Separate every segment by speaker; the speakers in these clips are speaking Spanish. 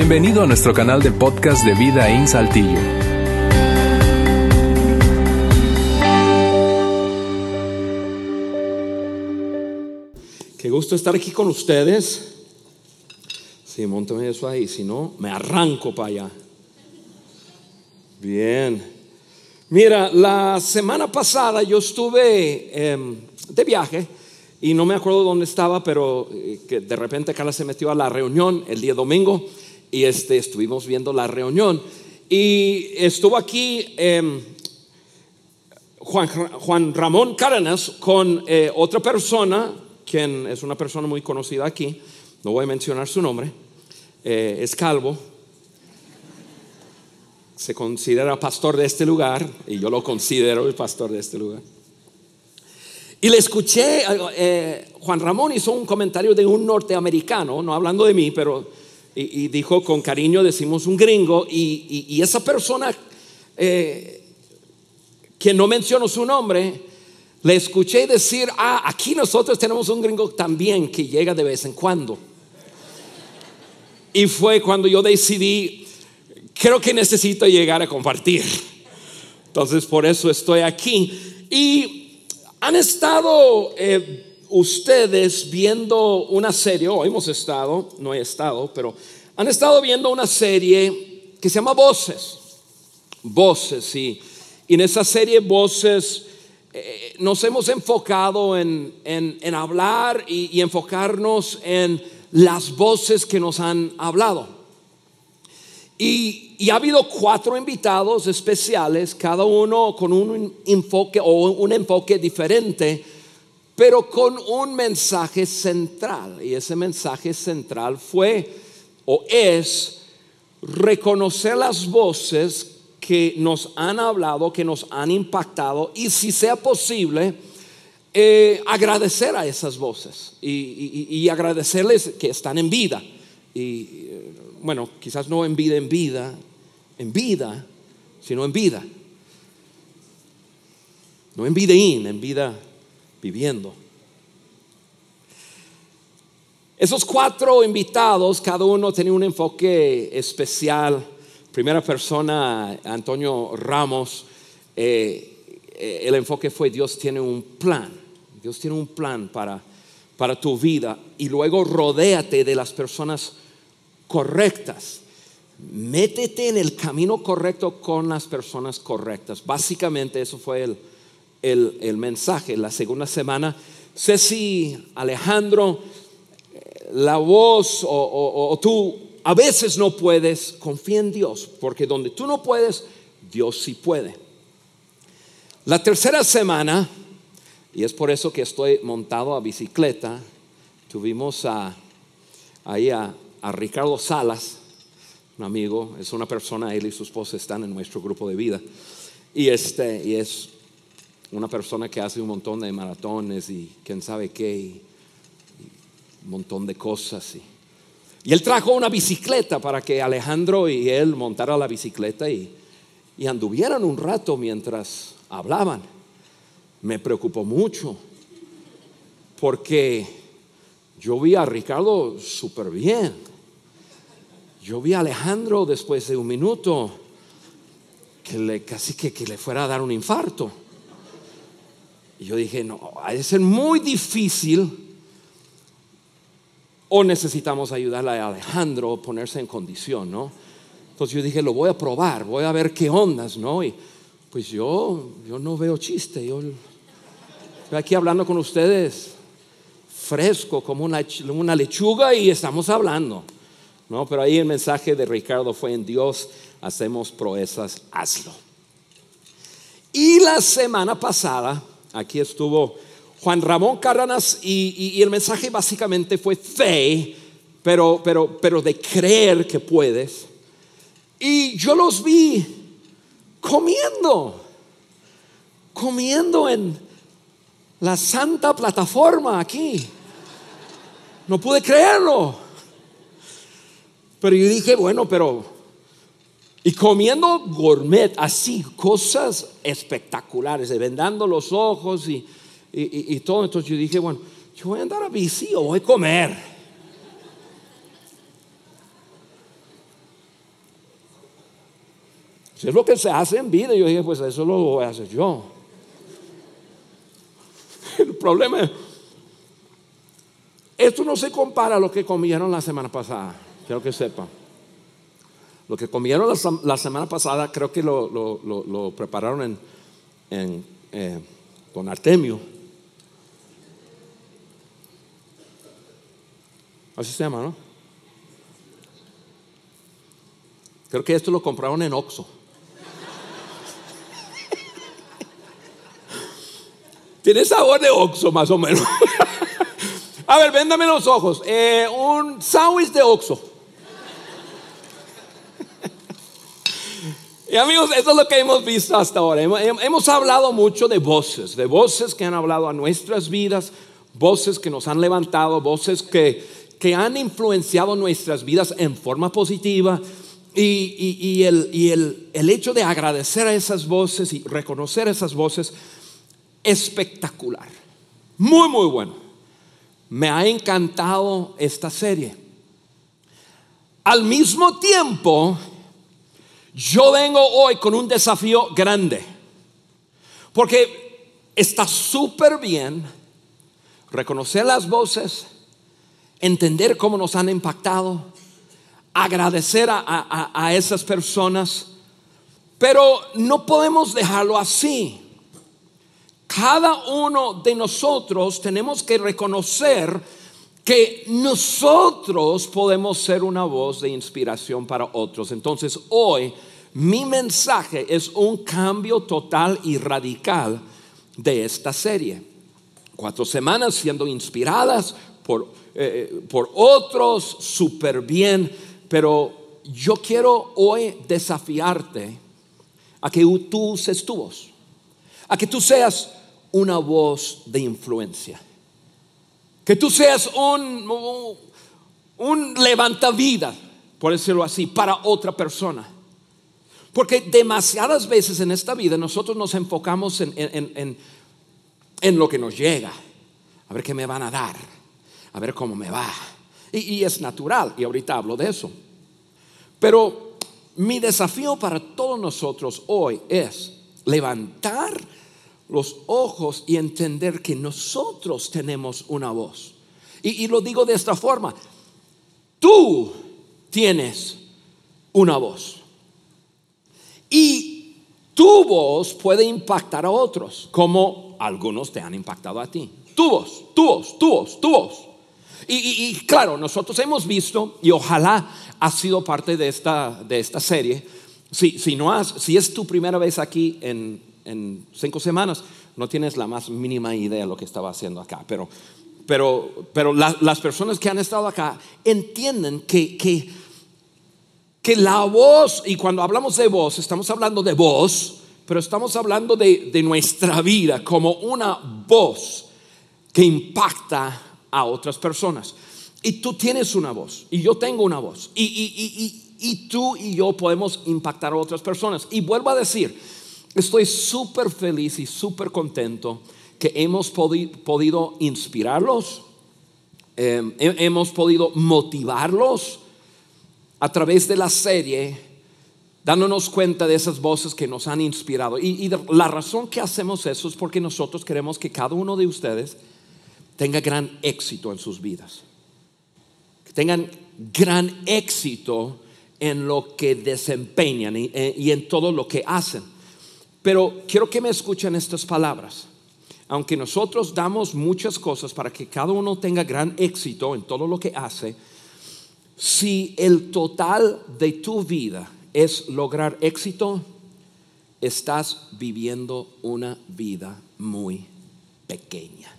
Speaker 1: Bienvenido a nuestro canal de podcast de Vida en Saltillo.
Speaker 2: Qué gusto estar aquí con ustedes. Sí, montame eso ahí, si no, me arranco para allá. Bien. Mira, la semana pasada yo estuve em, de viaje y no me acuerdo dónde estaba, pero eh, que de repente Carla se metió a la reunión el día domingo y este, estuvimos viendo la reunión. Y estuvo aquí em, Juan, Juan, Ramón Cárdenas con eh, otra persona, quien es una persona muy conocida aquí, no voy a mencionar su nombre, eh, es calvo, se considera pastor de este lugar y yo lo considero el pastor de este lugar. Y le escuché, eh, Juan Ramón hizo un comentario de un norteamericano, no hablando de mí, pero y, dijo con cariño, decimos un gringo, y, esa persona eh, que no mencionó su nombre, le escuché decir, ah, aquí nosotros tenemos un gringo también que llega de vez en cuando. Y fue cuando yo decidí, creo que necesito llegar a compartir. Entonces por eso estoy aquí. Y han estado... Eh, ustedes viendo una serie, o hemos estado, no he estado, pero han estado viendo una serie que se llama Voces. Voces, y, en esa serie Voces eh, nos hemos enfocado en, hablar y, enfocarnos en las voces que nos han hablado. Y, y, ha habido cuatro invitados especiales, cada uno con un enfoque o un enfoque diferente pero con un mensaje central. Y ese mensaje central fue o es reconocer las voces que nos han hablado, que nos han impactado y si sea posible, eh, agradecer a esas voces y, agradecerles que están en vida. Y eh, bueno, quizás no en vida, en vida, en vida, sino en vida. No en vida in, en vida viviendo. Esos cuatro invitados, cada uno tenía un enfoque especial. Primera persona, Antonio Ramos, eh, eh, el enfoque fue Dios tiene un plan. Dios tiene un plan para, para tu vida. Y luego rodéate de las personas correctas. Métete en el camino correcto con las personas correctas. Básicamente eso fue el, el, mensaje. La segunda semana, Ceci, Alejandro, la voz o, tú a veces no puedes, confía en Dios, porque donde tú no puedes, Dios sí puede. La tercera semana, y es por eso que estoy montado a bicicleta, tuvimos a, ahí a, a Ricardo Salas, un amigo, es una persona, él y su esposa están en nuestro grupo de vida. Y, este, y es una persona que hace un montón de maratones y quién sabe qué, y, un montón de cosas. Y, y, él trajo una bicicleta para que Alejandro y él montaran la bicicleta y, y anduvieran un rato mientras hablaban. Me preocupó mucho porque yo vi a Ricardo súper bien. Yo vi a Alejandro después de un minuto que le casi que, que le fuera a dar un infarto. Y yo dije, no, ha de ser muy difícil o necesitamos ayudarle a Alejandro a ponerse en condición, ¿no? Entonces yo dije, lo voy a probar, voy a ver qué ondas, ¿no? Y pues yo, yo no veo chiste, yo estoy aquí hablando con ustedes fresco como una, una lechuga y estamos hablando, ¿no? Pero ahí el mensaje de Ricardo fue en Dios, hacemos proezas, hazlo. Y la semana pasada Aquí estuvo Juan Ramón Cárdenas y, el mensaje básicamente fue fe, pero, pero, pero de creer que puedes. Y yo los vi comiendo, comiendo en la santa plataforma aquí. No pude creerlo. Pero yo dije, bueno, pero y comiendo gourmet, así, cosas espectaculares, vendando los ojos y, y, todo. Entonces yo dije, bueno, yo voy a andar a bici o voy a comer. Si es lo que se hace en vida, yo dije, pues eso lo voy a hacer yo. El problema es, esto no se compara a lo que comieron la semana pasada, quiero que sepan. Lo que comieron la, semana pasada creo que lo, prepararon en, eh, con Artemio. Así se llama, ¿no? Creo que esto lo compraron en Oxxo. Tiene sabor de Oxxo, más o menos. A ver, véndame los ojos. Eh, un sándwich de Oxxo. Y amigos, eso es lo que hemos visto hasta ahora. Hemos, hablado mucho de voces, de voces que han hablado a nuestras vidas, voces que nos han levantado, voces que, que han influenciado nuestras vidas en forma positiva. Y, el, y el, el hecho de agradecer a esas voces y reconocer esas voces, espectacular. Muy, muy bueno. Me ha encantado esta serie. Al mismo tiempo, yo vengo hoy con un desafío grande, porque está súper bien reconocer las voces, entender cómo nos han impactado, agradecer a, esas personas, pero no podemos dejarlo así. Cada uno de nosotros tenemos que reconocer que nosotros podemos ser una voz de inspiración para otros. Entonces hoy mi mensaje es un cambio total y radical de esta serie. Cuatro semanas siendo inspiradas por, eh, por otros, súper bien, pero yo quiero hoy desafiarte a que tú uses tu voz, a que tú seas una voz de influencia que tú seas un, un levantavida, por decirlo así, para otra persona. Porque demasiadas veces en esta vida nosotros nos enfocamos en, en, lo que nos llega. A ver qué me van a dar. A ver cómo me va. Y, y es natural. Y ahorita hablo de eso. Pero mi desafío para todos nosotros hoy es levantar los ojos y entender que nosotros tenemos una voz. Y, lo digo de esta forma, tú tienes una voz. Y tu voz puede impactar a otros, como algunos te han impactado a ti. Tu voz, tu voz, tu voz, tu voz. Y, claro, nosotros hemos visto, y ojalá ha sido parte de esta, de esta serie, si, si, no has, si es tu primera vez aquí en, en cinco semanas, no tienes la más mínima idea de lo que estaba haciendo acá. Pero, pero, pero las personas que han estado acá entienden que, que, que la voz, y cuando hablamos de voz, estamos hablando de voz, pero estamos hablando de, de nuestra vida como una voz que impacta a otras personas. Y tú tienes una voz, y yo tengo una voz, y, y, y, y tú y yo podemos impactar a otras personas. Y vuelvo a decir, Estoy súper feliz y súper contento que hemos podido inspirarlos, em, hemos podido motivarlos a través de la serie, dándonos cuenta de esas voces que nos han inspirado. Y, la razón que hacemos eso es porque nosotros queremos que cada uno de ustedes tenga gran éxito en sus vidas, que tengan gran éxito en lo que desempeñan y eh, en todo lo que hacen. Pero quiero que me escuchen estas palabras. Aunque nosotros damos muchas cosas para que cada uno tenga gran éxito en todo lo que hace, si el total de tu vida es lograr éxito, estás viviendo una vida muy pequeña.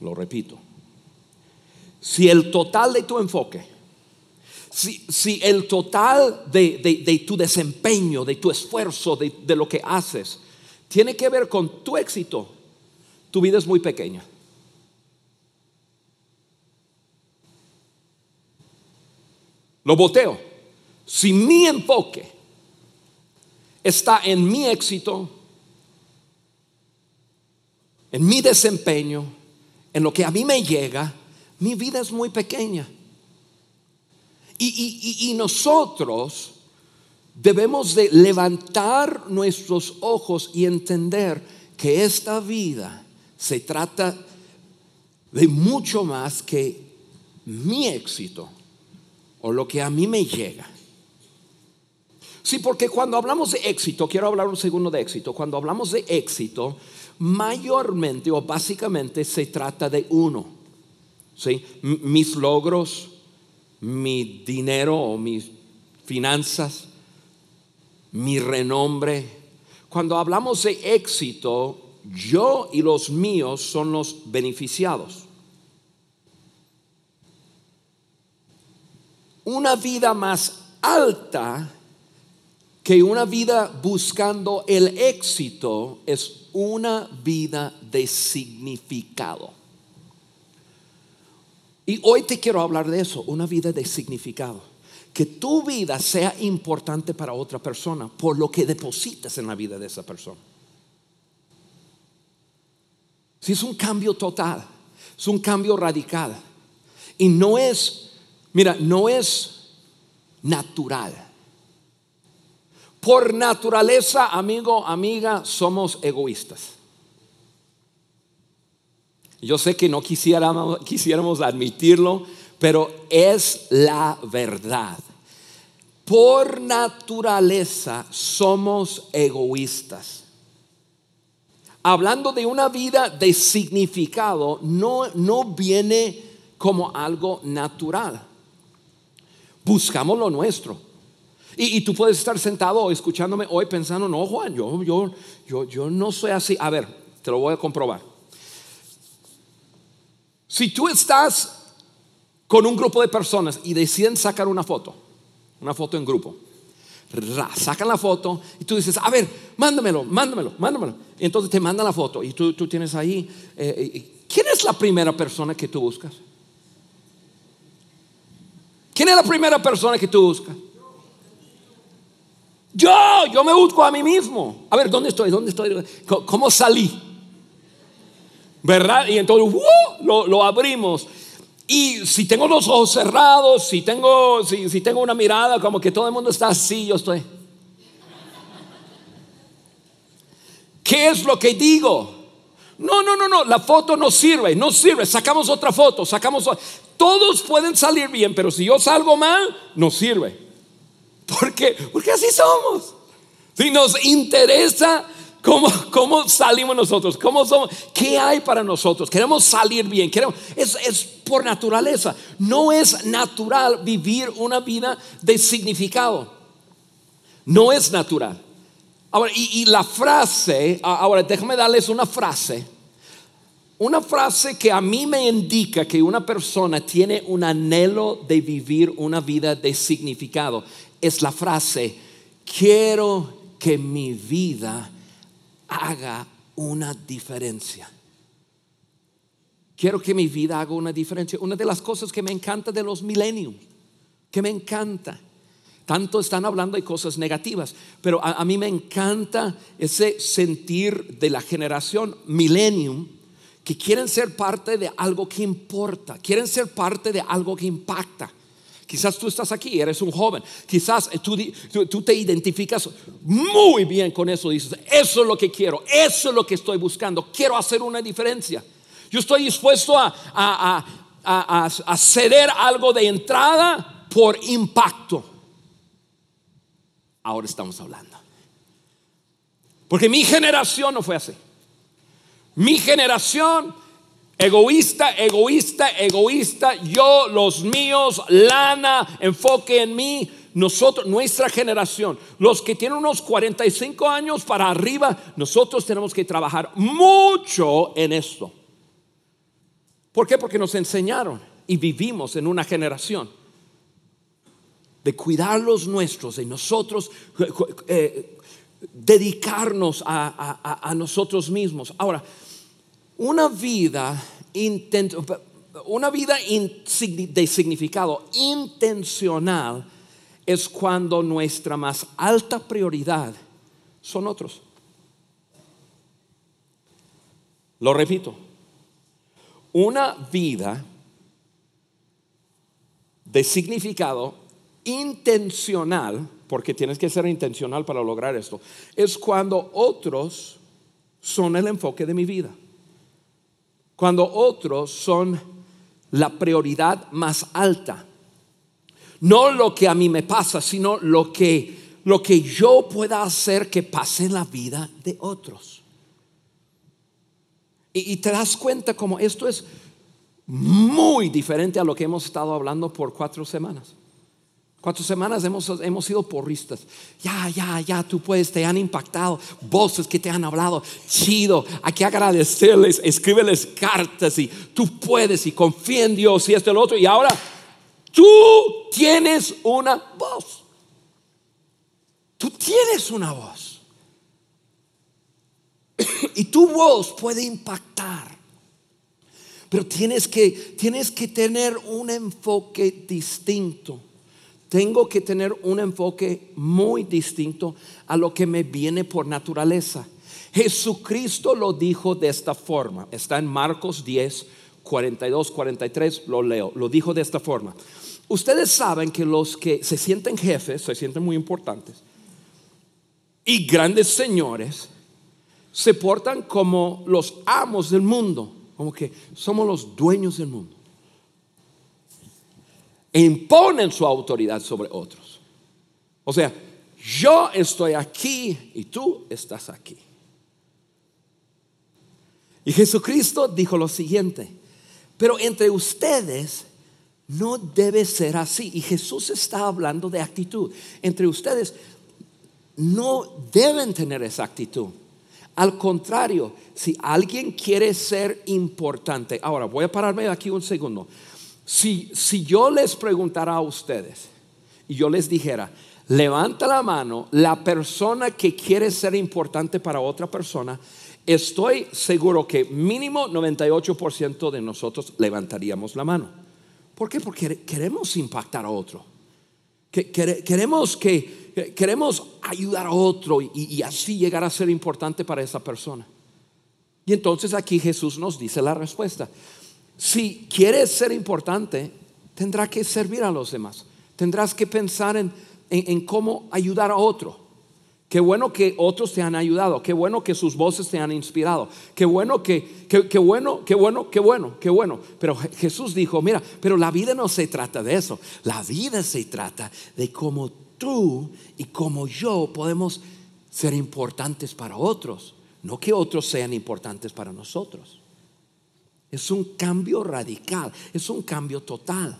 Speaker 2: Lo repito. Si el total de tu enfoque si, el total de, tu desempeño, de tu esfuerzo, de, de lo que haces, tiene que ver con tu éxito, tu vida es muy pequeña. Lo boteo. Si mi enfoque está en mi éxito, en mi desempeño, en lo que a mí me llega, mi vida es muy pequeña. Y, nosotros debemos de levantar nuestros ojos y entender que esta vida se trata de mucho más que mi éxito o lo que a mí me llega. Sí, porque cuando hablamos de éxito, quiero hablar un segundo de éxito, cuando hablamos de éxito, mayormente o básicamente se trata de uno. ¿sí? Mis logros, mi dinero o mis finanzas, mi renombre. Cuando hablamos de éxito, yo y los míos son los beneficiados. Una vida más alta que una vida buscando el éxito es una vida de significado. Y hoy te quiero hablar de eso, una vida de significado. Que tu vida sea importante para otra persona por lo que depositas en la vida de esa persona. Si es un cambio total, es un cambio radical. Y no es, mira, no es natural. Por naturaleza, amigo, amiga, somos egoístas. Yo sé que no quisiéramos, admitirlo, pero es la verdad. Por naturaleza somos egoístas. Hablando de una vida de significado, no, no viene como algo natural. Buscamos lo nuestro. Y, tú puedes estar sentado escuchándome hoy pensando, no, Juan, yo, yo, yo, yo no soy así. A ver, te lo voy a comprobar. Si tú estás con un grupo de personas y deciden sacar una foto, una foto en grupo, sacan la foto y tú dices, a ver, mándamelo, mándamelo, mándamelo. Entonces te mandan la foto y tú, tienes ahí, eh, eh, ¿quién es la primera persona que tú buscas? ¿Quién es la primera persona que tú buscas? Yo, yo me busco a mí mismo. A ver, ¿dónde estoy? ¿Dónde estoy? ¿Cómo salí? ¿Verdad? Y entonces ¡uh! lo, abrimos. Y si tengo los ojos cerrados, si tengo, si, si tengo una mirada como que todo el mundo está así, yo estoy. ¿Qué es lo que digo? No, no, no, no, la foto no sirve, no sirve. Sacamos otra foto, sacamos. Todos pueden salir bien, pero si yo salgo mal, no sirve. ¿Por qué? Porque así somos. Si nos interesa ¿Cómo, ¿Cómo, salimos nosotros? ¿Cómo somos? ¿Qué hay para nosotros? Queremos salir bien. Queremos, es, es, por naturaleza. No es natural vivir una vida de significado. No es natural. Ahora, y, y la frase, ahora déjame darles una frase. Una frase que a mí me indica que una persona tiene un anhelo de vivir una vida de significado. Es la frase, quiero que mi vida haga una diferencia. Quiero que mi vida haga una diferencia. Una de las cosas que me encanta de los millennials, que me encanta, tanto están hablando de cosas negativas, pero a, mí me encanta ese sentir de la generación millennium que quieren ser parte de algo que importa, quieren ser parte de algo que impacta. Quizás tú estás aquí, eres un joven. Quizás tú, tú, te identificas muy bien con eso. Dices, eso es lo que quiero, eso es lo que estoy buscando. Quiero hacer una diferencia. Yo estoy dispuesto a ceder algo de entrada por impacto. Ahora estamos hablando. Porque mi generación no fue así. Mi generación Egoísta, egoísta, egoísta, yo, los míos, lana, enfoque en mí. Nosotros, nuestra generación, los que tienen unos 45 años para arriba, nosotros tenemos que trabajar mucho en esto. ¿Por qué? Porque nos enseñaron y vivimos en una generación de cuidar los nuestros, de nosotros eh, eh, dedicarnos a nosotros mismos. Ahora, una vida, una vida de significado intencional es cuando nuestra más alta prioridad son otros. Lo repito, una vida de significado intencional, porque tienes que ser intencional para lograr esto, es cuando otros son el enfoque de mi vida. Cuando otros son la prioridad más alta. No lo que a mí me pasa, sino lo que, lo que yo pueda hacer que pase en la vida de otros. Y, te das cuenta como esto es muy diferente a lo que hemos estado hablando por cuatro semanas. Cuatro semanas hemos, hemos sido porristas. Ya, ya, ya, tú puedes, te han impactado. Voces que te han hablado. Chido, hay que agradecerles, escríbeles cartas y tú puedes y confía en Dios y esto y lo otro. Y ahora tú tienes una voz. Tú tienes una voz. y tu voz puede impactar. Pero tienes que, tienes que tener un enfoque distinto tengo que tener un enfoque muy distinto a lo que me viene por naturaleza. Jesucristo lo dijo de esta forma. Está en Marcos 10, 42, 43, lo leo. Lo dijo de esta forma. Ustedes saben que los que se sienten jefes, se sienten muy importantes, y grandes señores, se portan como los amos del mundo, como que somos los dueños del mundo imponen su autoridad sobre otros. O sea, yo estoy aquí y tú estás aquí. Y Jesucristo dijo lo siguiente, pero entre ustedes no debe ser así. Y Jesús está hablando de actitud. Entre ustedes no deben tener esa actitud. Al contrario, si alguien quiere ser importante, ahora voy a pararme aquí un segundo. Si, si yo les preguntara a ustedes y yo les dijera, levanta la mano la persona que quiere ser importante para otra persona, estoy seguro que mínimo 98% de nosotros levantaríamos la mano. ¿Por qué? Porque queremos impactar a otro. Queremos, que, queremos ayudar a otro y, y así llegar a ser importante para esa persona. Y entonces aquí Jesús nos dice la respuesta si quieres ser importante, tendrás que servir a los demás. Tendrás que pensar en, cómo ayudar a otro. Qué bueno que otros te han ayudado. Qué bueno que sus voces te han inspirado. Qué bueno que, qué bueno, qué bueno, qué bueno, qué bueno. Pero Jesús dijo, mira, pero la vida no se trata de eso. La vida se trata de cómo tú y como yo podemos ser importantes para otros. No que otros sean importantes para nosotros. Es un cambio radical, es un cambio total.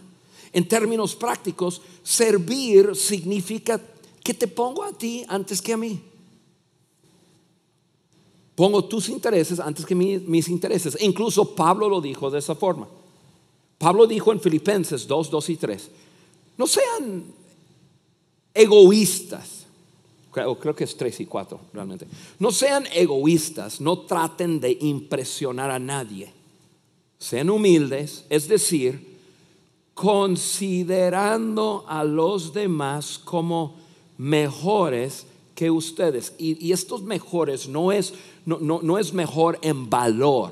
Speaker 2: En términos prácticos, servir significa que te pongo a ti antes que a mí. Pongo tus intereses antes que mis, intereses. E incluso Pablo lo dijo de esa forma. Pablo dijo en Filipenses 2, 2 y 3, no sean egoístas. Creo, creo que es 3 y 4 realmente. No sean egoístas, no traten de impresionar a nadie sean humildes, es decir, considerando a los demás como mejores que ustedes. Y, estos mejores no es, no, no, es mejor en valor.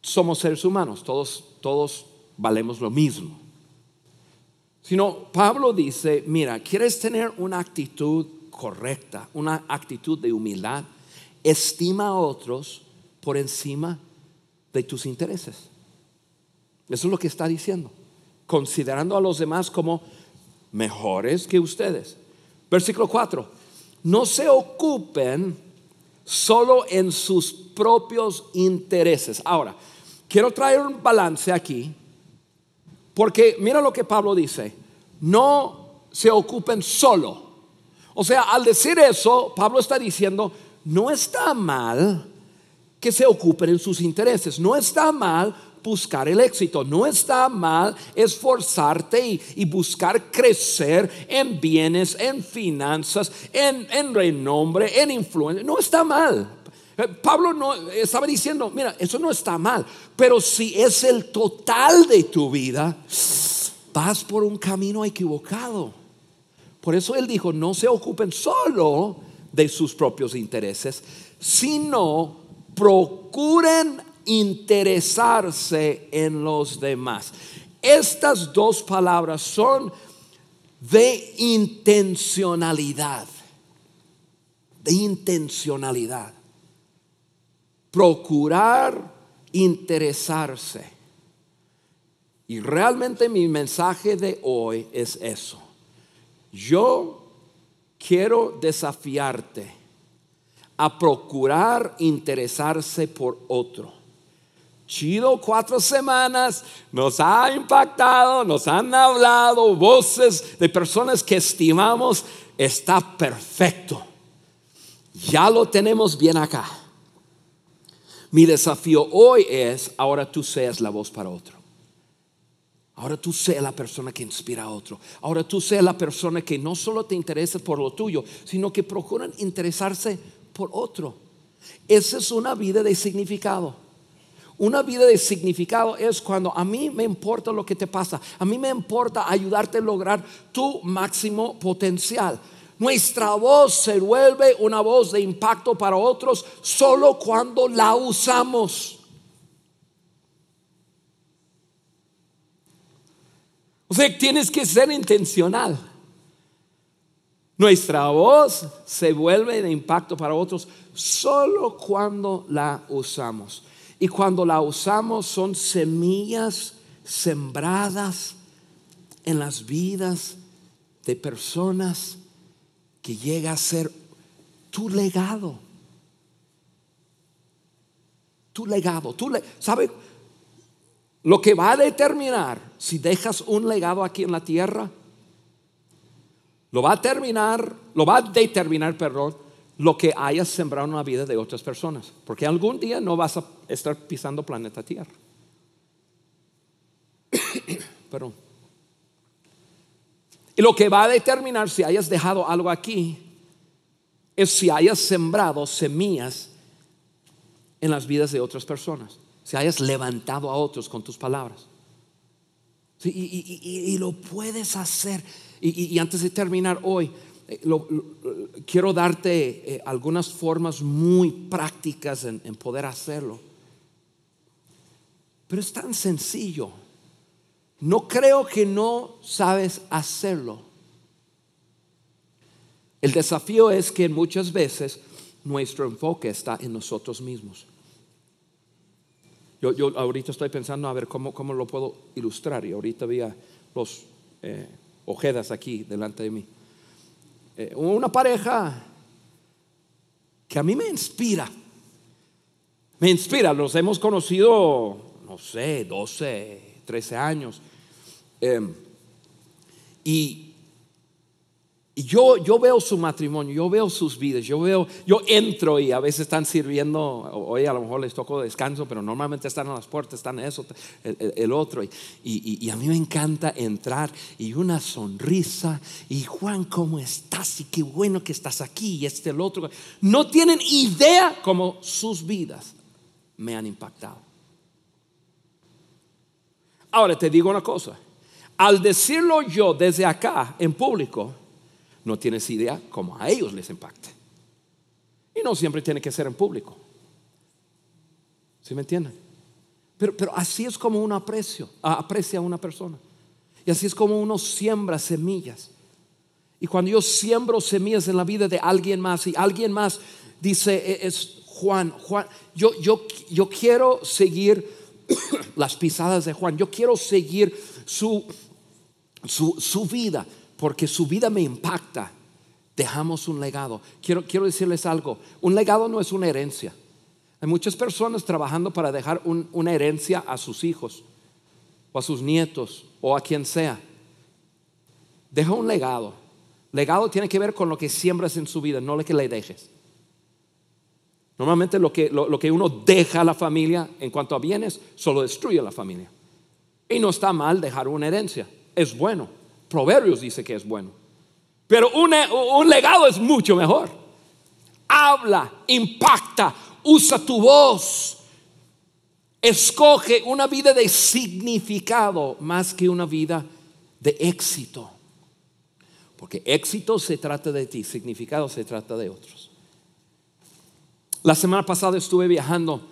Speaker 2: Somos seres humanos, todos, todos valemos lo mismo. Sino Pablo dice, mira, ¿quieres tener una actitud correcta, una actitud de humildad? Estima a otros por encima de tus intereses. Eso es lo que está diciendo. Considerando a los demás como mejores que ustedes. Versículo 4. No se ocupen solo en sus propios intereses. Ahora, quiero traer un balance aquí. Porque mira lo que Pablo dice. No se ocupen solo. O sea, al decir eso, Pablo está diciendo, no está mal que se ocupen en sus intereses. No está mal buscar el éxito, no está mal esforzarte y, buscar crecer en bienes, en finanzas, en, en renombre, en influencia. No está mal. Eh, Pablo no estaba diciendo, mira, eso no está mal, pero si es el total de tu vida, vas por un camino equivocado. Por eso él dijo, no se ocupen solo de sus propios intereses, sino procuren interesarse en los demás. Estas dos palabras son de intencionalidad. De intencionalidad. Procurar interesarse. Y realmente mi mensaje de hoy es eso. Yo quiero desafiarte a procurar interesarse por otro. Chido, cuatro semanas, nos ha impactado, nos han hablado voces de personas que estimamos, está perfecto. Ya lo tenemos bien acá. Mi desafío hoy es, ahora tú seas la voz para otro. Ahora tú seas la persona que inspira a otro. Ahora tú seas la persona que no solo te interesa por lo tuyo, sino que procuran interesarse por otro. Esa es una vida de significado. Una vida de significado es cuando a mí me importa lo que te pasa. A mí me importa ayudarte a lograr tu máximo potencial. Nuestra voz se vuelve una voz de impacto para otros solo cuando la usamos. O sea, tienes que ser intencional. Nuestra voz se vuelve de impacto para otros solo cuando la usamos. Y cuando la usamos son semillas sembradas en las vidas de personas que llega a ser tu legado. Tu legado. Tu ¿Sabe? Lo que va a determinar si dejas un legado aquí en la tierra, lo va a terminar, lo va a determinar, perdón, lo que hayas sembrado en la vida de otras personas. Porque algún día no vas a estar pisando planeta Tierra. Perdón. Y lo que va a determinar si hayas dejado algo aquí es si hayas sembrado semillas en las vidas de otras personas. Si hayas levantado a otros con tus palabras. y, lo puedes hacer. Y, antes de terminar hoy, eh, quiero darte eh, algunas formas muy prácticas en, poder hacerlo. Pero es tan sencillo. No creo que no sabes hacerlo. El desafío es que muchas veces nuestro enfoque está en nosotros mismos. Yo, ahorita estoy pensando a ver cómo, cómo, lo puedo ilustrar y ahorita había los eh, ojedas aquí delante de mí. Eh, una pareja que a mí me inspira. Me inspira, los hemos conocido, no sé, 12, 13 años. Em, y, yo, yo veo su matrimonio, yo veo sus vidas, yo veo, yo entro y a veces están sirviendo, hoy a lo mejor les toco descanso, pero normalmente están a las puertas, están eso, el, otro. Y, y, a mí me encanta entrar y una sonrisa, y Juan, ¿cómo estás? Y qué bueno que estás aquí, y este, el otro. No tienen idea cómo sus vidas me han impactado. Ahora te digo una cosa al decirlo yo desde acá en público, no tienes idea cómo a ellos les impacta. Y no siempre tiene que ser en público. ¿Sí me entienden? Pero, pero así es como uno aprecio, aprecia a una persona. Y así es como uno siembra semillas. Y cuando yo siembro semillas en la vida de alguien más y alguien más dice, e, es Juan, Juan, yo, yo, yo quiero seguir las pisadas de Juan, yo quiero seguir su, su, vida, porque su vida me impacta, dejamos un legado. Quiero, quiero decirles algo, un legado no es una herencia. Hay muchas personas trabajando para dejar una herencia a sus hijos, o a sus nietos, o a quien sea. Deja un legado. Legado tiene que ver con lo que siembras en su vida, no lo que le dejes. Normalmente lo que, lo que uno deja a la familia en cuanto a bienes, solo destruye a la familia. Y no está mal dejar una herencia es bueno. Proverbios dice que es bueno. Pero un, legado es mucho mejor. Habla, impacta, usa tu voz. Escoge una vida de significado más que una vida de éxito. Porque éxito se trata de ti, significado se trata de otros. La semana pasada estuve viajando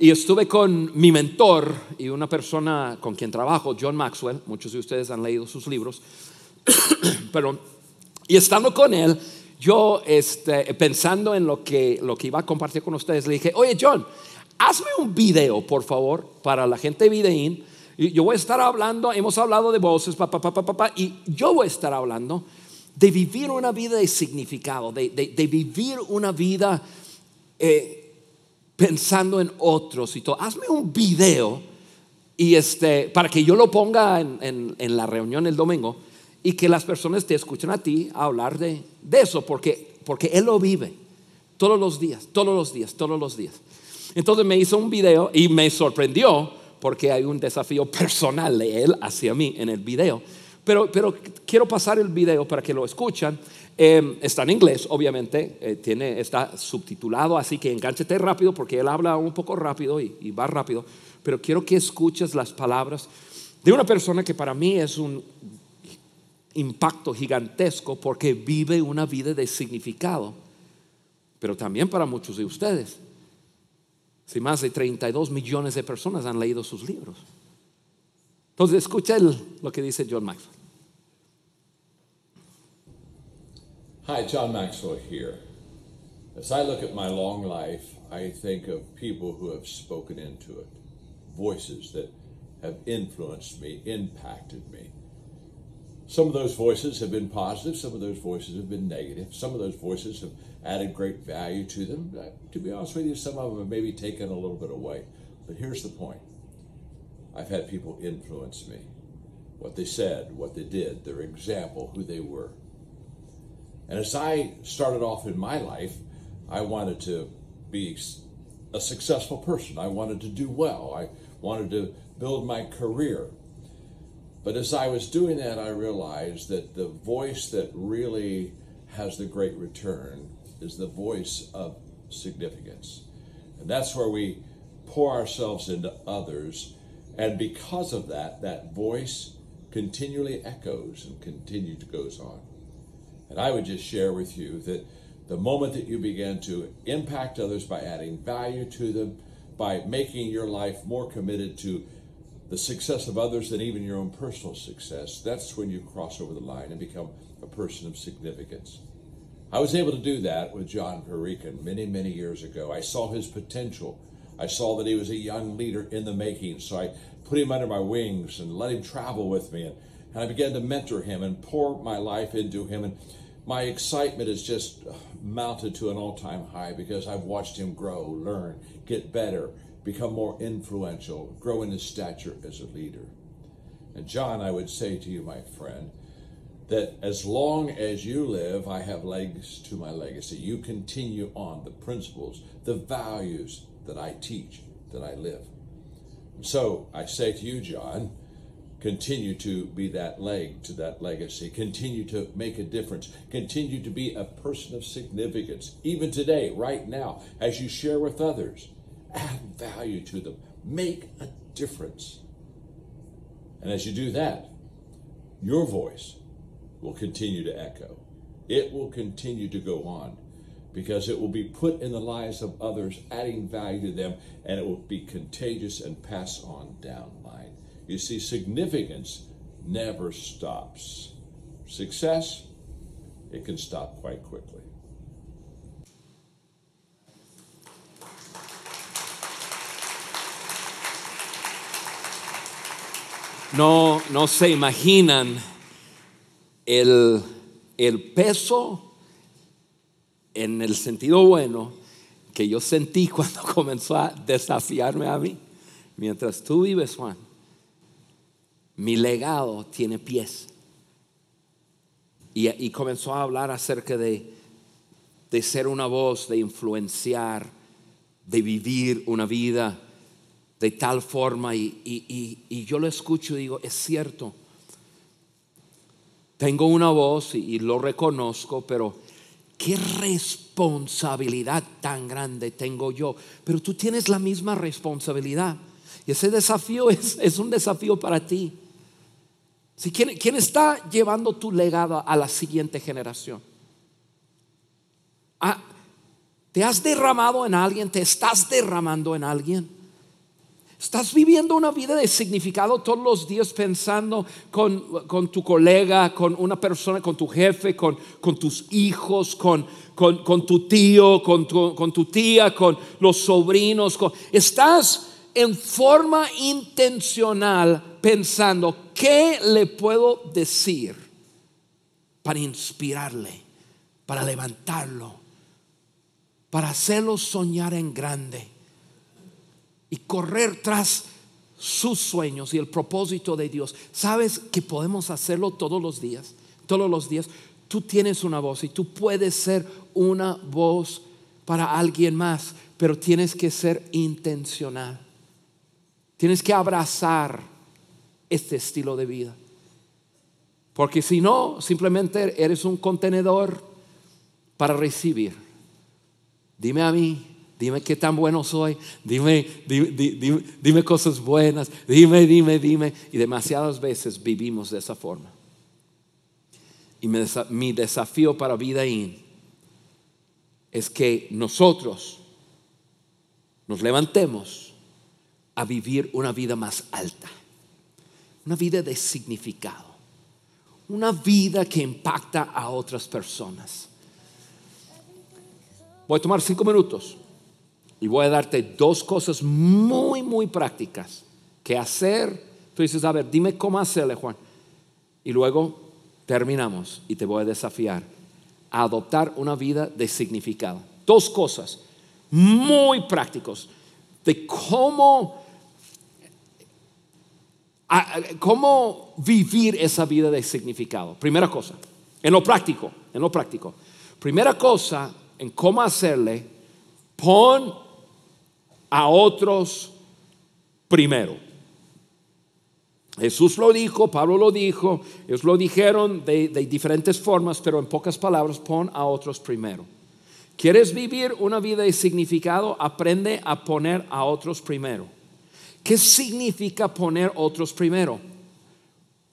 Speaker 2: y estuve con mi mentor y una persona con quien trabajo, John Maxwell, muchos de ustedes han leído sus libros, Perdón. Y estando con él, yo este, pensando en lo que, lo que iba a compartir con ustedes, le dije, oye John, hazme un video, por favor, para la gente de Videín. Yo voy a estar hablando, hemos hablado de voces, papá, papá, papá, y yo voy a estar hablando de vivir una vida de significado, de, vivir una vida eh, pensando en otros y todo. Hazme un video y este, para que yo lo ponga en, en la reunión el domingo y que las personas te escuchen a ti hablar de, de eso, porque, porque Él lo vive todos los días, todos los días, todos los días. Entonces me hizo un video y me sorprendió porque hay un desafío personal de Él hacia mí en el video. Pero, pero quiero pasar el video para que lo escuchan. Em, está en inglés, obviamente, eh, tiene, está subtitulado, así que engánchate rápido porque él habla un poco rápido y, y va rápido. Pero quiero que escuches las palabras de una persona que para mí es un impacto gigantesco porque vive una vida de significado, pero también para muchos de ustedes. Si más de 32 millones de personas han leído sus libros. Entonces escucha lo que dice John Maxwell.
Speaker 3: Hi, John Maxwell here. As I look at my long life, I think of people who have spoken into it, voices that have influenced me, impacted me. Some of those voices have been positive, some of those voices have been negative, some of those voices have added great value to them. To be honest with you, some of them have maybe taken a little bit away. But here's the point I've had people influence me. What they said, what they did, their example, who they were. And as I started off in my life, I wanted to be a successful person. I wanted to do well. I wanted to build my career. But as I was doing that, I realized that the voice that really has the great return is the voice of significance. And that's where we pour ourselves into others. And because of that, that voice continually echoes and continues to goes on. And I would just share with you that the moment that you begin to impact others by adding value to them, by making your life more committed to the success of others than even your own personal success, that's when you cross over the line and become a person of significance. I was able to do that with John Perican many, many years ago. I saw his potential. I saw that he was a young leader in the making, so I put him under my wings and let him travel with me. And, and I began to mentor him and pour my life into him. And my excitement has just uh, mounted to an all time high because I've watched him grow, learn, get better, become more influential, grow in his stature as a leader. And John, I would say to you, my friend, that as long as you live, I have legs to my legacy. You continue on the principles, the values that I teach, that I live. So I say to you, John, continue to be that leg to that legacy. Continue to make a difference. Continue to be a person of significance, even today, right now, as you share with others add value to them, make a difference. And as you do that, your voice will continue to echo. It will continue to go on because it will be put in the lives of others, adding value to them, and it will be contagious and pass on down line. You see, significance never stops. Success, it can stop quite quickly.
Speaker 2: no, no se imaginan el, el peso en el sentido bueno que yo sentí cuando comenzó a desafiarme a mí. Mientras tú vives, Juan, mi legado tiene pies. Y, y comenzó a hablar acerca de, de ser una voz, de influenciar, de vivir una vida de tal forma y, yo lo escucho y digo, es cierto, tengo una voz y, lo reconozco, pero qué responsabilidad tan grande tengo yo. Pero tú tienes la misma responsabilidad. Y ese desafío es, un desafío para ti. Si, ¿quién, ¿Quién está llevando tu legado a la siguiente generación? Ah, ¿Te has derramado en alguien? ¿Te estás derramando en alguien? Estás viviendo una vida de significado todos los días pensando con, con tu colega, con una persona, con tu jefe, con, con tus hijos, con, con, tu tío, tu, con tu tía, con los sobrinos. estás en forma intencional pensando, ¿qué le puedo decir para inspirarle, para levantarlo, para hacerlo soñar en grande y correr tras sus sueños y el propósito de Dios? ¿Sabes que podemos hacerlo todos los días? Todos los días. Tú tienes una voz y tú puedes ser una voz para alguien más, pero tienes que ser intencional. Tienes que abrazar este estilo de vida. Porque si no, simplemente eres un contenedor para recibir. Dime a mí, dime qué tan bueno soy, dime, dime, dime cosas buenas, dime, dime, dime. Y demasiadas veces vivimos de esa forma. Y mi desafío para Vida In es que nosotros nos levantemos a vivir una vida más alta, una vida de significado, una vida que impacta a otras personas. Voy a tomar cinco minutos y voy a darte dos cosas muy, muy prácticas que hacer. Tú dices, a ver, dime cómo hacerle, Juan. Y luego terminamos y te voy a desafiar a adoptar una vida de significado. Dos cosas muy prácticos de cómo, cómo vivir esa vida de significado. Primera cosa, en lo práctico, en lo práctico. Primera cosa, en cómo hacerle, pon a otros primero. Jesús lo dijo, Pablo lo dijo, ellos lo dijeron de, diferentes formas, pero en pocas palabras, pon a otros primero. ¿Quieres vivir una vida de significado? Aprende a poner a otros primero. ¿Qué significa poner otros primero?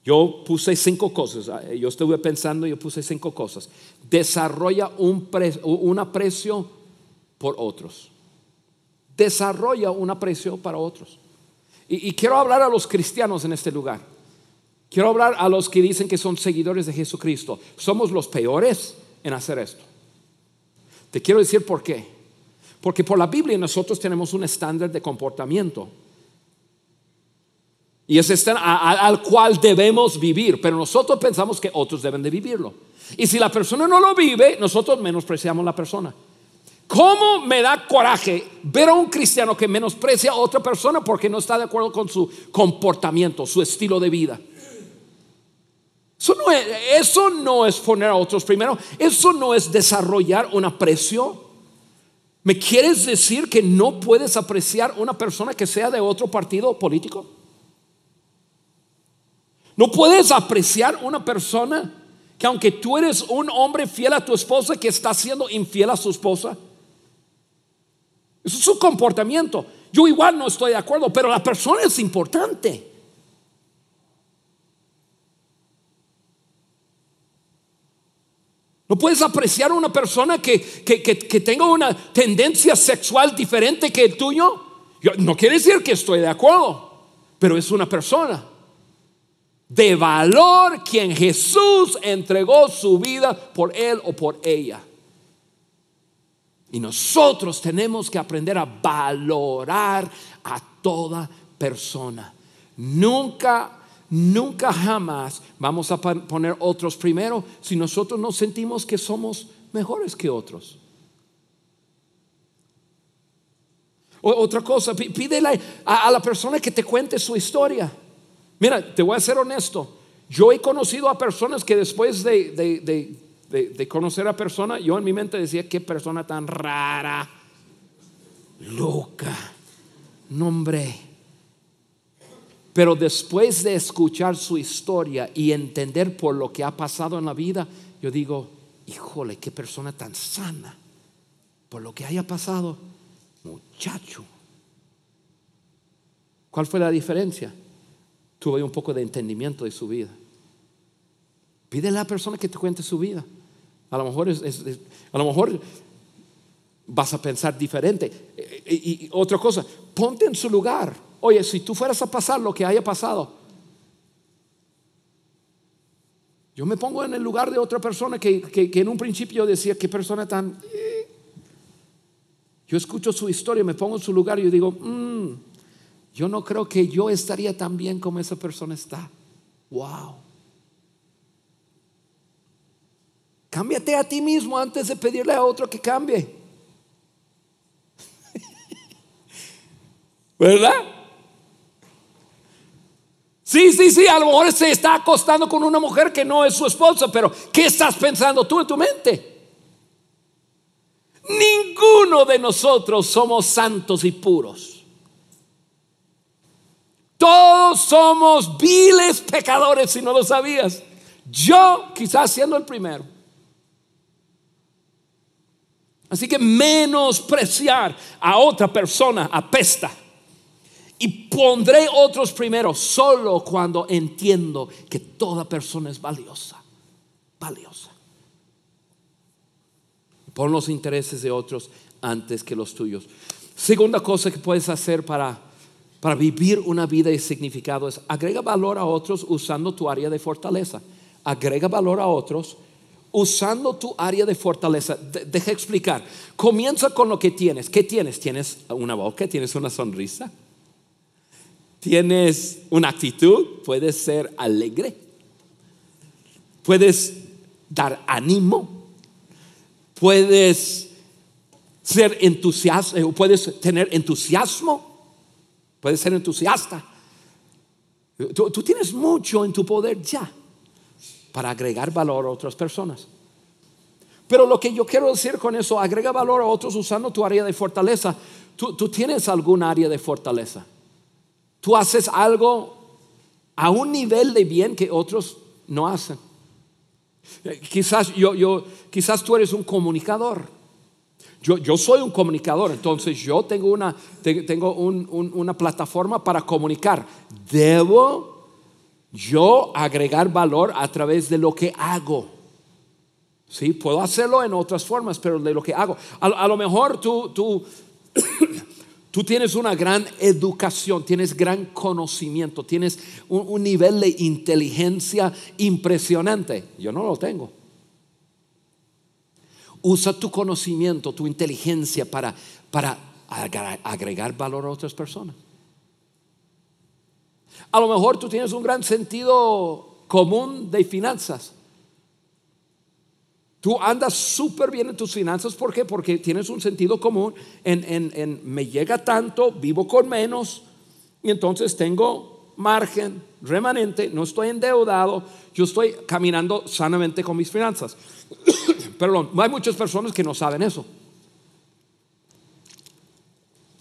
Speaker 2: Yo puse cinco cosas. Yo estuve pensando, yo puse cinco cosas. Desarrolla un, un aprecio por otros. Desarrolla un aprecio para otros. Y, quiero hablar a los cristianos en este lugar. Quiero hablar a los que dicen que son seguidores de Jesucristo. Somos los peores en hacer esto. Te quiero decir por qué. Porque por la Biblia nosotros tenemos un estándar de comportamiento. Y es estándar al cual debemos vivir. Pero nosotros pensamos que otros deben de vivirlo. Y si la persona no lo vive, nosotros menospreciamos la persona. ¿Cómo me da coraje ver a un cristiano que menosprecia a otra persona porque no está de acuerdo con su comportamiento, su estilo de vida? Eso no es, poner a otros primero, eso no es desarrollar un aprecio. ¿Me quieres decir que no puedes apreciar una persona que sea de otro partido político? ¿No puedes apreciar una persona que aunque tú eres un hombre fiel a tu esposa, que está siendo infiel a su esposa? Es su comportamiento. Yo igual no estoy de acuerdo, pero la persona es importante. No puedes apreciar a una persona que, tenga una tendencia sexual diferente que el tuyo. no quiere decir que estoy de acuerdo, pero es una persona de valor quien Jesús entregó su vida por él o por ella. Y nosotros tenemos que aprender a valorar a toda persona. Nunca, nunca jamás vamos a poner otros primero si nosotros no sentimos que somos mejores que otros. otra cosa, pídele a, la persona que te cuente su historia. Mira, te voy a ser honesto. Yo he conocido a personas que después de de, conocer a persona, yo en mi mente decía, qué persona tan rara, loca, nombre. Pero después de escuchar su historia y entender por lo que ha pasado en la vida, yo digo, híjole, qué persona tan sana. Por lo que haya pasado, muchacho. ¿Cuál fue la diferencia? Tuve un poco de entendimiento de su vida. Pídele a la persona que te cuente su vida. A lo mejor, a lo mejor vas a pensar diferente. Y, otra cosa, ponte en su lugar. Oye, si tú fueras a pasar lo que haya pasado, yo me pongo en el lugar de otra persona que, que- que en un principio decía, qué persona tan... eh". Yo escucho su historia, me pongo en su lugar y yo digo, "Mm, yo no creo que yo estaría tan bien como esa persona está. Wow. Cámbiate a ti mismo antes de pedirle a otro que cambie. ¿Verdad? Sí, sí, sí, a lo mejor se está acostando con una mujer que no es su esposa, pero ¿qué estás pensando tú en tu mente? Ninguno de nosotros somos santos y puros. Todos somos viles pecadores si no lo sabías. Yo quizás siendo el primero. Así que menospreciar a otra persona apesta. Y pondré otros primero solo cuando entiendo que toda persona es valiosa. Valiosa. Pon los intereses de otros antes que los tuyos. Segunda cosa que puedes hacer para, para vivir una vida de significado es agrega valor a otros usando tu área de fortaleza. Agrega valor a otros usando tu área de fortaleza. De- deja explicar. Comienza con lo que tienes. ¿Qué tienes? Tienes una boca, tienes una sonrisa, tienes una actitud, puedes ser alegre, puedes dar ánimo, puedes ser entusiasmo, puedes tener entusiasmo, puedes ser entusiasta. Tú tienes mucho en tu poder ya para agregar valor a otras personas. Pero lo que yo quiero decir con eso, agrega valor a otros usando tu área de fortaleza. Tú, tienes algún área de fortaleza. Tú haces algo a un nivel de bien que otros no hacen. Eh, Quizás, yo, yo, quizás tú eres un comunicador. Yo, yo soy un comunicador, entonces yo tengo una, te- tengo un- una plataforma para comunicar. Debo yo agregar valor a través de lo que hago. Sí, puedo hacerlo en otras formas, pero de lo que hago. A, lo mejor tú, tú, tú tienes una gran educación, tienes gran conocimiento, tienes un, un nivel de inteligencia impresionante. Yo no lo tengo. Usa tu conocimiento, tu inteligencia para, para agregar valor a otras personas. A lo mejor tú tienes un gran sentido común de finanzas. Tú andas súper bien en tus finanzas. ¿Por qué? Porque tienes un sentido común en, en- en me llega tanto, vivo con menos y entonces tengo margen, remanente, no estoy endeudado, yo estoy caminando sanamente con mis finanzas. Perdón, hay muchas personas que no saben eso.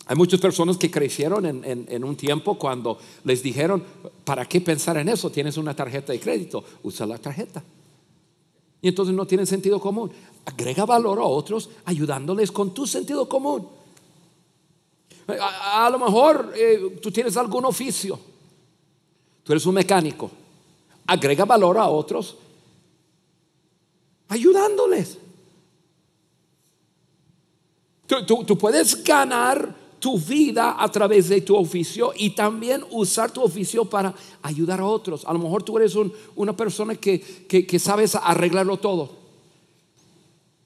Speaker 2: Hay muchas personas que crecieron en, un tiempo cuando les dijeron, ¿para qué pensar en eso? Tienes una tarjeta de crédito, usa la tarjeta. Y entonces no tienen sentido común. Agrega valor a otros ayudándoles con tu sentido común. A, lo mejor eh, tú tienes algún oficio, tú eres un mecánico, agrega valor a otros ayudándoles. Tú puedes ganar tu vida a través de tu oficio y también usar tu oficio para ayudar a otros. A lo mejor tú eres un- una persona que, que- que sabes arreglarlo todo.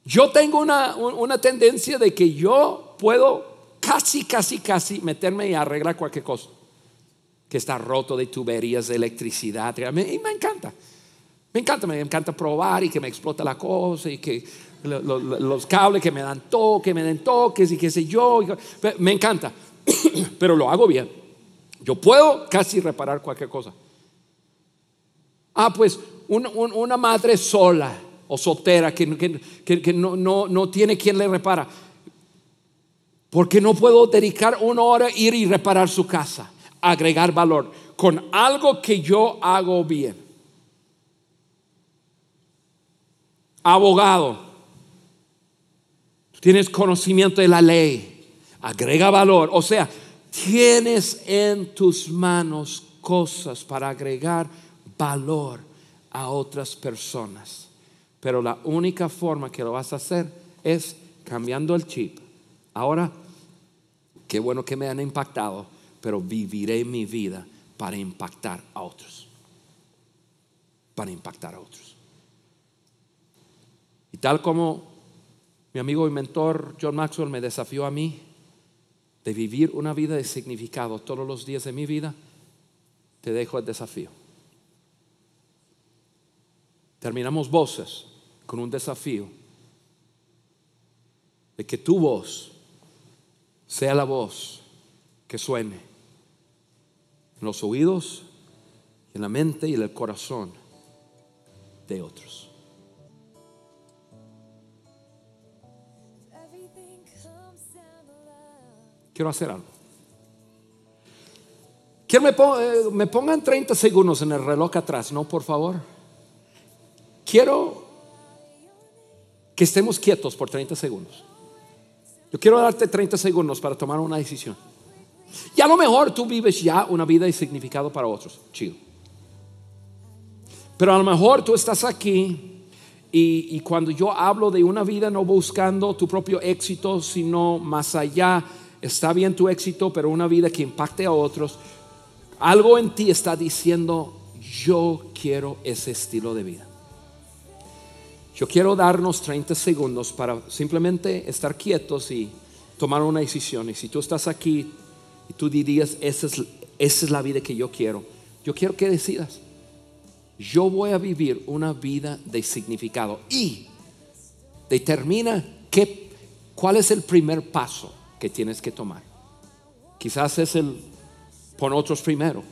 Speaker 2: Yo tengo una, un- una tendencia de que yo puedo casi, casi, casi meterme y arreglar cualquier cosa que está roto de tuberías de electricidad. Y me encanta. Me encanta, me encanta probar y que me explota la cosa y que lo- lo- lo- los cables que me dan toques, me den toques y qué sé yo. me encanta, pero lo hago bien. Yo puedo casi reparar cualquier cosa. Ah, pues un- un- una madre sola o soltera que, no, no, no tiene quien le repara. Porque no puedo dedicar una hora a ir y reparar su casa, agregar valor con algo que yo hago bien. Abogado, tienes conocimiento de la ley, agrega valor. O sea, tienes en tus manos cosas para agregar valor a otras personas. Pero la única forma que lo vas a hacer es cambiando el chip. Ahora, qué bueno que me han impactado, pero viviré mi vida para impactar a otros. Para impactar a otros. Y tal como mi amigo y mentor John Maxwell me desafió a mí de vivir una vida de significado todos los días de mi vida, te dejo el desafío. Terminamos voces con un desafío de que tu voz sea la voz que suene en los oídos, en la mente y en el corazón de otros. Quiero hacer algo. Quiero me, eh, me pongan 30 segundos en el reloj atrás, ¿no? Por favor. Quiero que estemos quietos por 30 segundos. Yo quiero darte 30 segundos para tomar una decisión. Y a lo mejor tú vives ya una vida de significado para otros. Chido. Pero a lo mejor tú estás aquí y, y, cuando yo hablo de una vida no buscando tu propio éxito, sino más allá, está bien tu éxito, pero una vida que impacte a otros, algo en ti está diciendo, yo quiero ese estilo de vida. Yo quiero darnos 30 segundos para simplemente estar quietos y tomar una decisión. Y si tú estás aquí y tú dirías, esa es, esa es la vida que yo quiero, yo quiero que decidas. Yo voy a vivir una vida de significado y determina qué, cuál es el primer paso que tienes que tomar. Quizás es el pon otros primero.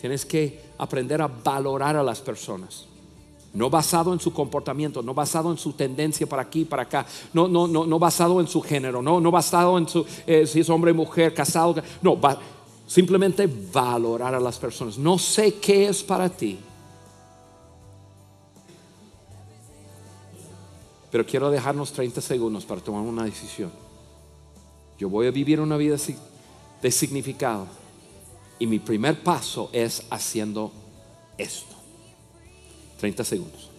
Speaker 2: Tienes que aprender a valorar a las personas no basado en su comportamiento, no basado en su tendencia para aquí, para acá, no, no, no, no basado en su género, no, no basado en su, eh, si es hombre, mujer, casado, no, simplemente valorar a las personas. No sé qué es para ti, pero quiero dejarnos 30 segundos para tomar una decisión. Yo voy a vivir una vida de significado y mi primer paso es haciendo esto. 30 segundos.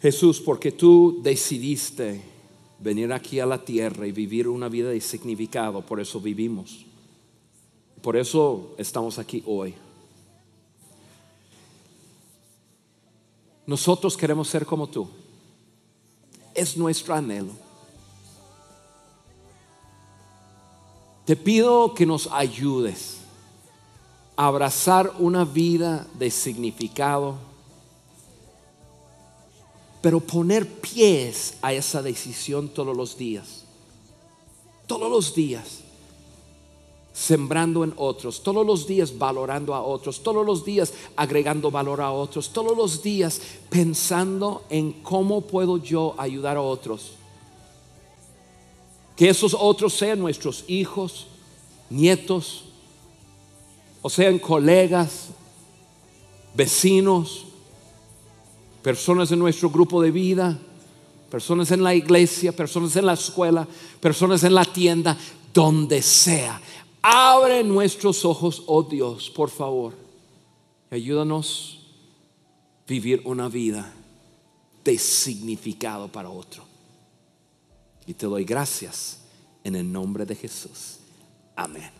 Speaker 2: Jesús, porque tú decidiste venir aquí a la tierra y vivir una vida de significado, por eso vivimos. Por eso estamos aquí hoy. Nosotros queremos ser como tú. Es nuestro anhelo. Te pido que nos ayudes a abrazar una vida de significado pero poner pies a esa decisión todos los días. Todos los días. Sembrando en otros, todos los días valorando a otros, todos los días agregando valor a otros, todos los días pensando en cómo puedo yo ayudar a otros. Que esos otros sean nuestros hijos, nietos, o sean colegas, vecinos, personas en nuestro grupo de vida, personas en la iglesia, personas en la escuela, personas en la tienda, donde sea. Abre nuestros ojos, oh Dios, por favor. Ayúdanos a vivir una vida de significado para otro. Y te doy gracias en el nombre de Jesús. Amén.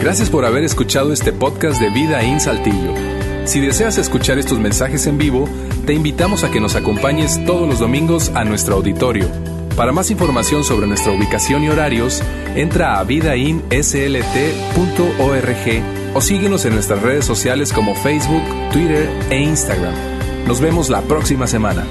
Speaker 1: Gracias por haber escuchado este podcast de Vida en Saltillo. Si deseas escuchar estos mensajes en vivo, te invitamos a que nos acompañes todos los domingos a nuestro auditorio. Para más información sobre nuestra ubicación y horarios, entra a vidainslt.org o síguenos en nuestras redes sociales como Facebook, Twitter e Instagram. Nos vemos la próxima semana.